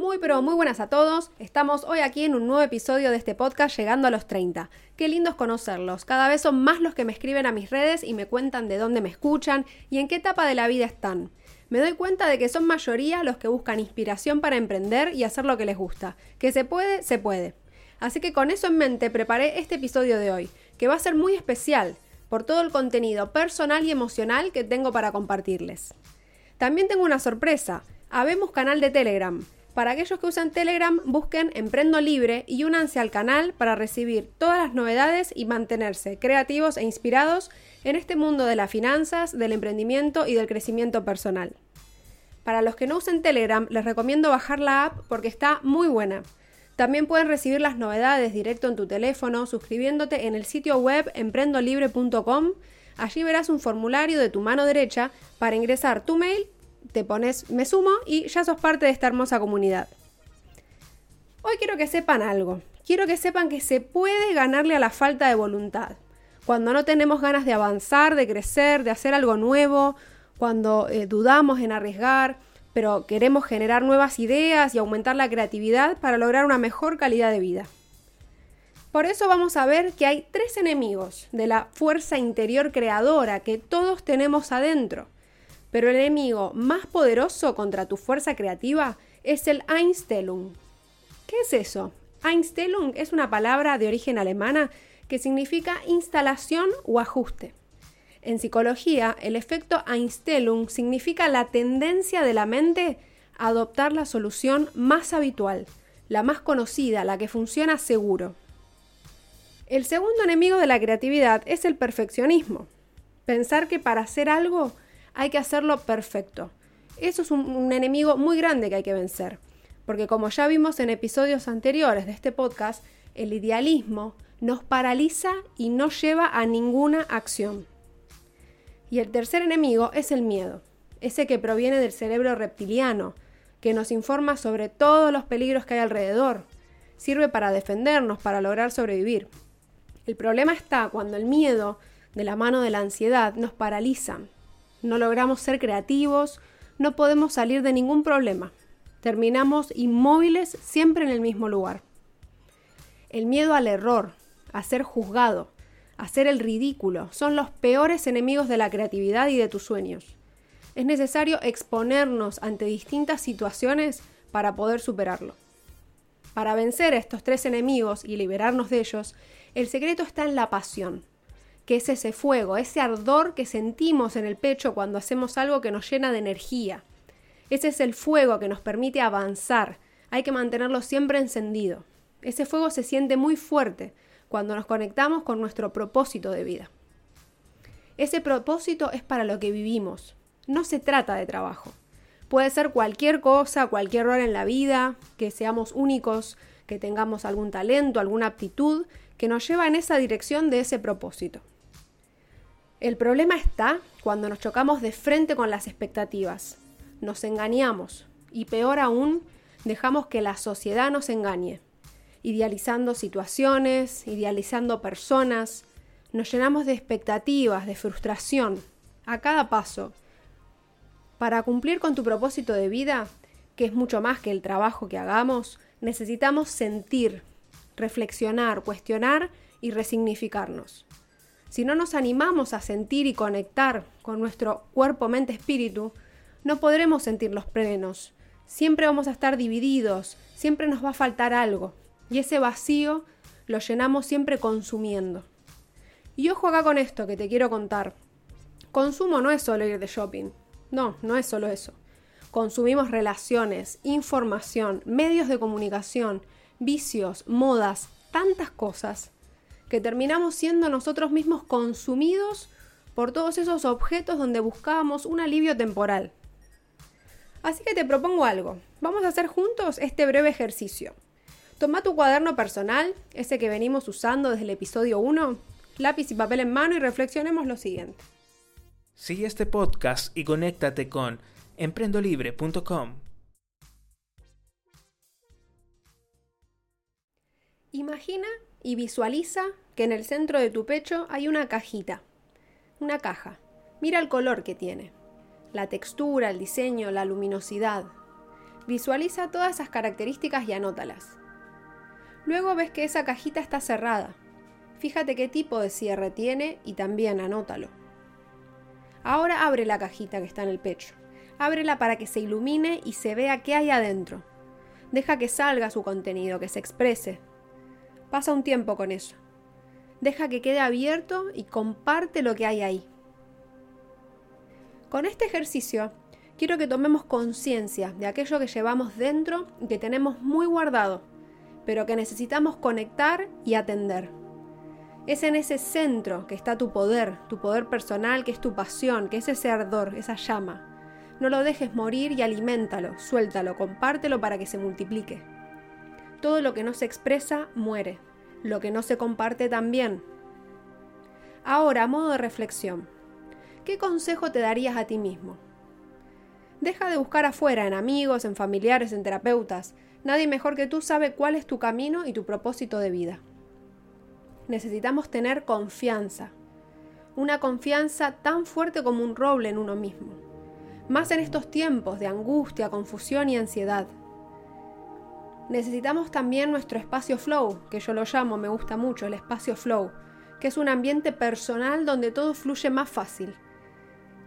Muy pero muy buenas a todos. Estamos hoy aquí en un nuevo episodio de este podcast llegando a los 30. Qué lindo es conocerlos. Cada vez son más los que me escriben a mis redes y me cuentan de dónde me escuchan y en qué etapa de la vida están. Me doy cuenta de que son mayoría los que buscan inspiración para emprender y hacer lo que les gusta. Que se puede, se puede. Así que con eso en mente preparé este episodio de hoy, que va a ser muy especial por todo el contenido personal y emocional que tengo para compartirles. También tengo una sorpresa. Habemos canal de Telegram. Para aquellos que usan Telegram, busquen Emprendo Libre y únanse al canal para recibir todas las novedades y mantenerse creativos e inspirados en este mundo de las finanzas, del emprendimiento y del crecimiento personal. Para los que no usen Telegram, les recomiendo bajar la app porque está muy buena. También pueden recibir las novedades directo en tu teléfono suscribiéndote en el sitio web emprendolibre.com. Allí verás un formulario de tu mano derecha para ingresar tu mail te pones me sumo y ya sos parte de esta hermosa comunidad. Hoy quiero que sepan algo. Quiero que sepan que se puede ganarle a la falta de voluntad. Cuando no tenemos ganas de avanzar, de crecer, de hacer algo nuevo, cuando eh, dudamos en arriesgar, pero queremos generar nuevas ideas y aumentar la creatividad para lograr una mejor calidad de vida. Por eso vamos a ver que hay tres enemigos de la fuerza interior creadora que todos tenemos adentro pero el enemigo más poderoso contra tu fuerza creativa es el Einstellung. ¿Qué es eso? Einstellung es una palabra de origen alemana que significa instalación o ajuste. En psicología, el efecto Einstellung significa la tendencia de la mente a adoptar la solución más habitual, la más conocida, la que funciona seguro. El segundo enemigo de la creatividad es el perfeccionismo. Pensar que para hacer algo hay que hacerlo perfecto. Eso es un, enemigo muy grande que hay que vencer, porque como ya vimos en episodios anteriores de este podcast, el idealismo nos paraliza y no lleva a ninguna acción. Y el tercer enemigo es el miedo, ese que proviene del cerebro reptiliano, que nos informa sobre todos los peligros que hay alrededor. Sirve para defendernos, para lograr sobrevivir. El problema está cuando el miedo, de la mano de la ansiedad, nos paraliza, no logramos ser creativos, no podemos salir de ningún problema. Terminamos inmóviles siempre en el mismo lugar. El miedo al error, a ser juzgado, a ser el ridículo, son los peores enemigos de la creatividad y de tus sueños. Es necesario exponernos ante distintas situaciones para poder superarlo. Para vencer a estos tres enemigos y liberarnos de ellos, el secreto está en la pasión, que es ese fuego, ese ardor que sentimos en el pecho cuando hacemos algo que nos llena de energía. Ese es el fuego que nos permite avanzar. Hay que mantenerlo siempre encendido. Ese fuego se siente muy fuerte cuando nos conectamos con nuestro propósito de vida. Ese propósito es para lo que vivimos. No se trata de trabajo. Puede ser cualquier cosa, cualquier rol en la vida, que seamos únicos, que tengamos algún talento, alguna aptitud que nos lleva en esa dirección de ese propósito. El problema está cuando nos chocamos de frente con las expectativas, nos engañamos y peor aún, dejamos que la sociedad nos engañe, idealizando situaciones, idealizando personas, nos llenamos de expectativas, de frustración, a cada paso. Para cumplir con tu propósito de vida, que es mucho más que el trabajo que hagamos, necesitamos sentir, reflexionar, cuestionar y resignificarnos. Si no nos animamos a sentir y conectar con nuestro cuerpo, mente, espíritu, no podremos sentirlos plenos. Siempre vamos a estar divididos, siempre nos va a faltar algo. Y ese vacío lo llenamos siempre consumiendo. Y ojo acá con esto que te quiero contar. Consumo no es solo ir de shopping. No, no es solo eso. Consumimos relaciones, información, medios de comunicación, vicios, modas, tantas cosas que terminamos siendo nosotros mismos consumidos por todos esos objetos donde buscábamos un alivio temporal. Así que te propongo algo. Vamos a hacer juntos este breve ejercicio. Toma tu cuaderno personal, ese que venimos usando desde el episodio 1, lápiz y papel en mano y reflexionemos lo siguiente. Sigue este podcast y conéctate con emprendolibre.com. Imagina y visualiza que en el centro de tu pecho hay una cajita, una caja. Mira el color que tiene, la textura, el diseño, la luminosidad. Visualiza todas esas características y anótalas. Luego ves que esa cajita está cerrada. Fíjate qué tipo de cierre tiene y también anótalo. Ahora abre la cajita que está en el pecho. Ábrela para que se ilumine y se vea qué hay adentro. Deja que salga su contenido, que se exprese. Pasa un tiempo con eso. Deja que quede abierto y comparte lo que hay ahí. Con este ejercicio quiero que tomemos conciencia de aquello que llevamos dentro y que tenemos muy guardado, pero que necesitamos conectar y atender. Es en ese centro que está tu poder, tu poder personal, que es tu pasión, que es ese ardor, esa llama. No lo dejes morir y aliméntalo, suéltalo, compártelo para que se multiplique. Todo lo que no se expresa muere, lo que no se comparte también. Ahora, a modo de reflexión, ¿qué consejo te darías a ti mismo? Deja de buscar afuera, en amigos, en familiares, en terapeutas. Nadie mejor que tú sabe cuál es tu camino y tu propósito de vida. Necesitamos tener confianza, una confianza tan fuerte como un roble en uno mismo más en estos tiempos de angustia, confusión y ansiedad. Necesitamos también nuestro espacio flow, que yo lo llamo, me gusta mucho, el espacio flow, que es un ambiente personal donde todo fluye más fácil.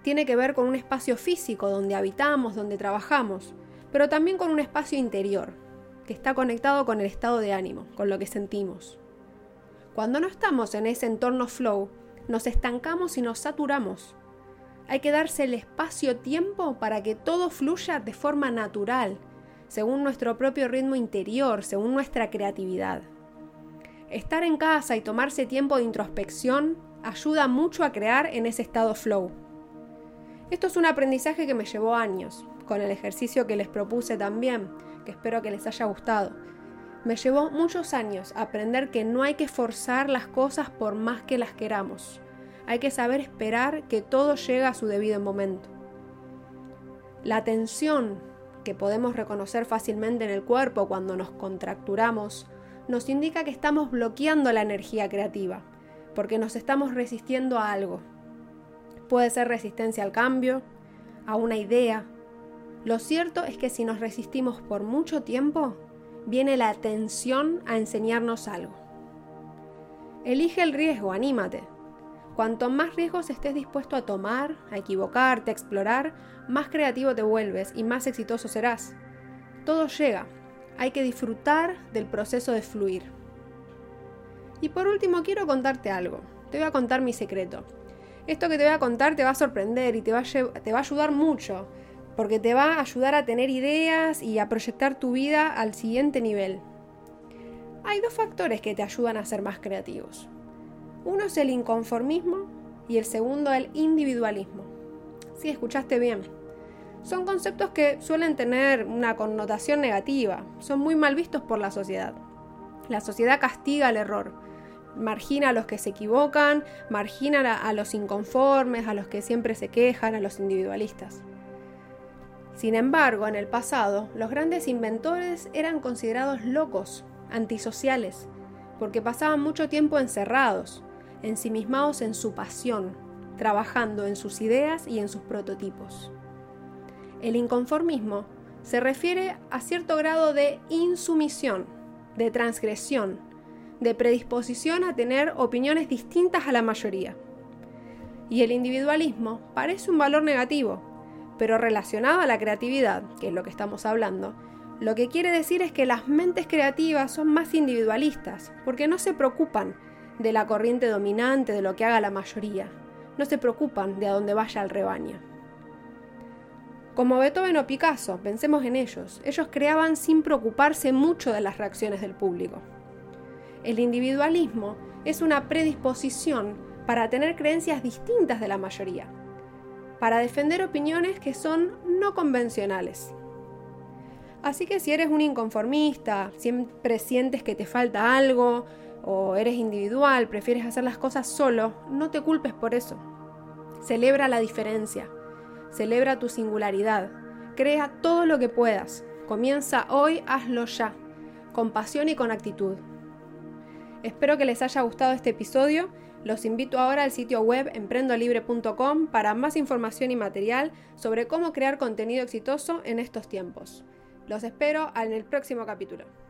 Tiene que ver con un espacio físico donde habitamos, donde trabajamos, pero también con un espacio interior, que está conectado con el estado de ánimo, con lo que sentimos. Cuando no estamos en ese entorno flow, nos estancamos y nos saturamos. Hay que darse el espacio-tiempo para que todo fluya de forma natural, según nuestro propio ritmo interior, según nuestra creatividad. Estar en casa y tomarse tiempo de introspección ayuda mucho a crear en ese estado flow. Esto es un aprendizaje que me llevó años, con el ejercicio que les propuse también, que espero que les haya gustado. Me llevó muchos años aprender que no hay que forzar las cosas por más que las queramos. Hay que saber esperar que todo llegue a su debido momento. La tensión que podemos reconocer fácilmente en el cuerpo cuando nos contracturamos nos indica que estamos bloqueando la energía creativa, porque nos estamos resistiendo a algo. Puede ser resistencia al cambio, a una idea. Lo cierto es que si nos resistimos por mucho tiempo, viene la tensión a enseñarnos algo. Elige el riesgo, anímate. Cuanto más riesgos estés dispuesto a tomar, a equivocarte, a explorar, más creativo te vuelves y más exitoso serás. Todo llega. Hay que disfrutar del proceso de fluir. Y por último quiero contarte algo. Te voy a contar mi secreto. Esto que te voy a contar te va a sorprender y te va a, te va a ayudar mucho, porque te va a ayudar a tener ideas y a proyectar tu vida al siguiente nivel. Hay dos factores que te ayudan a ser más creativos. Uno es el inconformismo y el segundo el individualismo. Sí, escuchaste bien. Son conceptos que suelen tener una connotación negativa, son muy mal vistos por la sociedad. La sociedad castiga el error, margina a los que se equivocan, margina a los inconformes, a los que siempre se quejan, a los individualistas. Sin embargo, en el pasado, los grandes inventores eran considerados locos, antisociales, porque pasaban mucho tiempo encerrados, ensimismados en su pasión, trabajando en sus ideas y en sus prototipos. El inconformismo se refiere a cierto grado de insumisión, de transgresión, de predisposición a tener opiniones distintas a la mayoría. Y el individualismo parece un valor negativo, pero relacionado a la creatividad, que es lo que estamos hablando, lo que quiere decir es que las mentes creativas son más individualistas, porque no se preocupan de la corriente dominante, de lo que haga la mayoría. No se preocupan de a dónde vaya el rebaño. Como Beethoven o Picasso, pensemos en ellos. Ellos creaban sin preocuparse mucho de las reacciones del público. El individualismo es una predisposición para tener creencias distintas de la mayoría, para defender opiniones que son no convencionales. Así que si eres un inconformista, siempre sientes que te falta algo, o eres individual, prefieres hacer las cosas solo, no te culpes por eso. Celebra la diferencia, celebra tu singularidad, crea todo lo que puedas. Comienza hoy, hazlo ya, con pasión y con actitud. Espero que les haya gustado este episodio. Los invito ahora al sitio web emprendolibre.com para más información y material sobre cómo crear contenido exitoso en estos tiempos. Los espero en el próximo capítulo.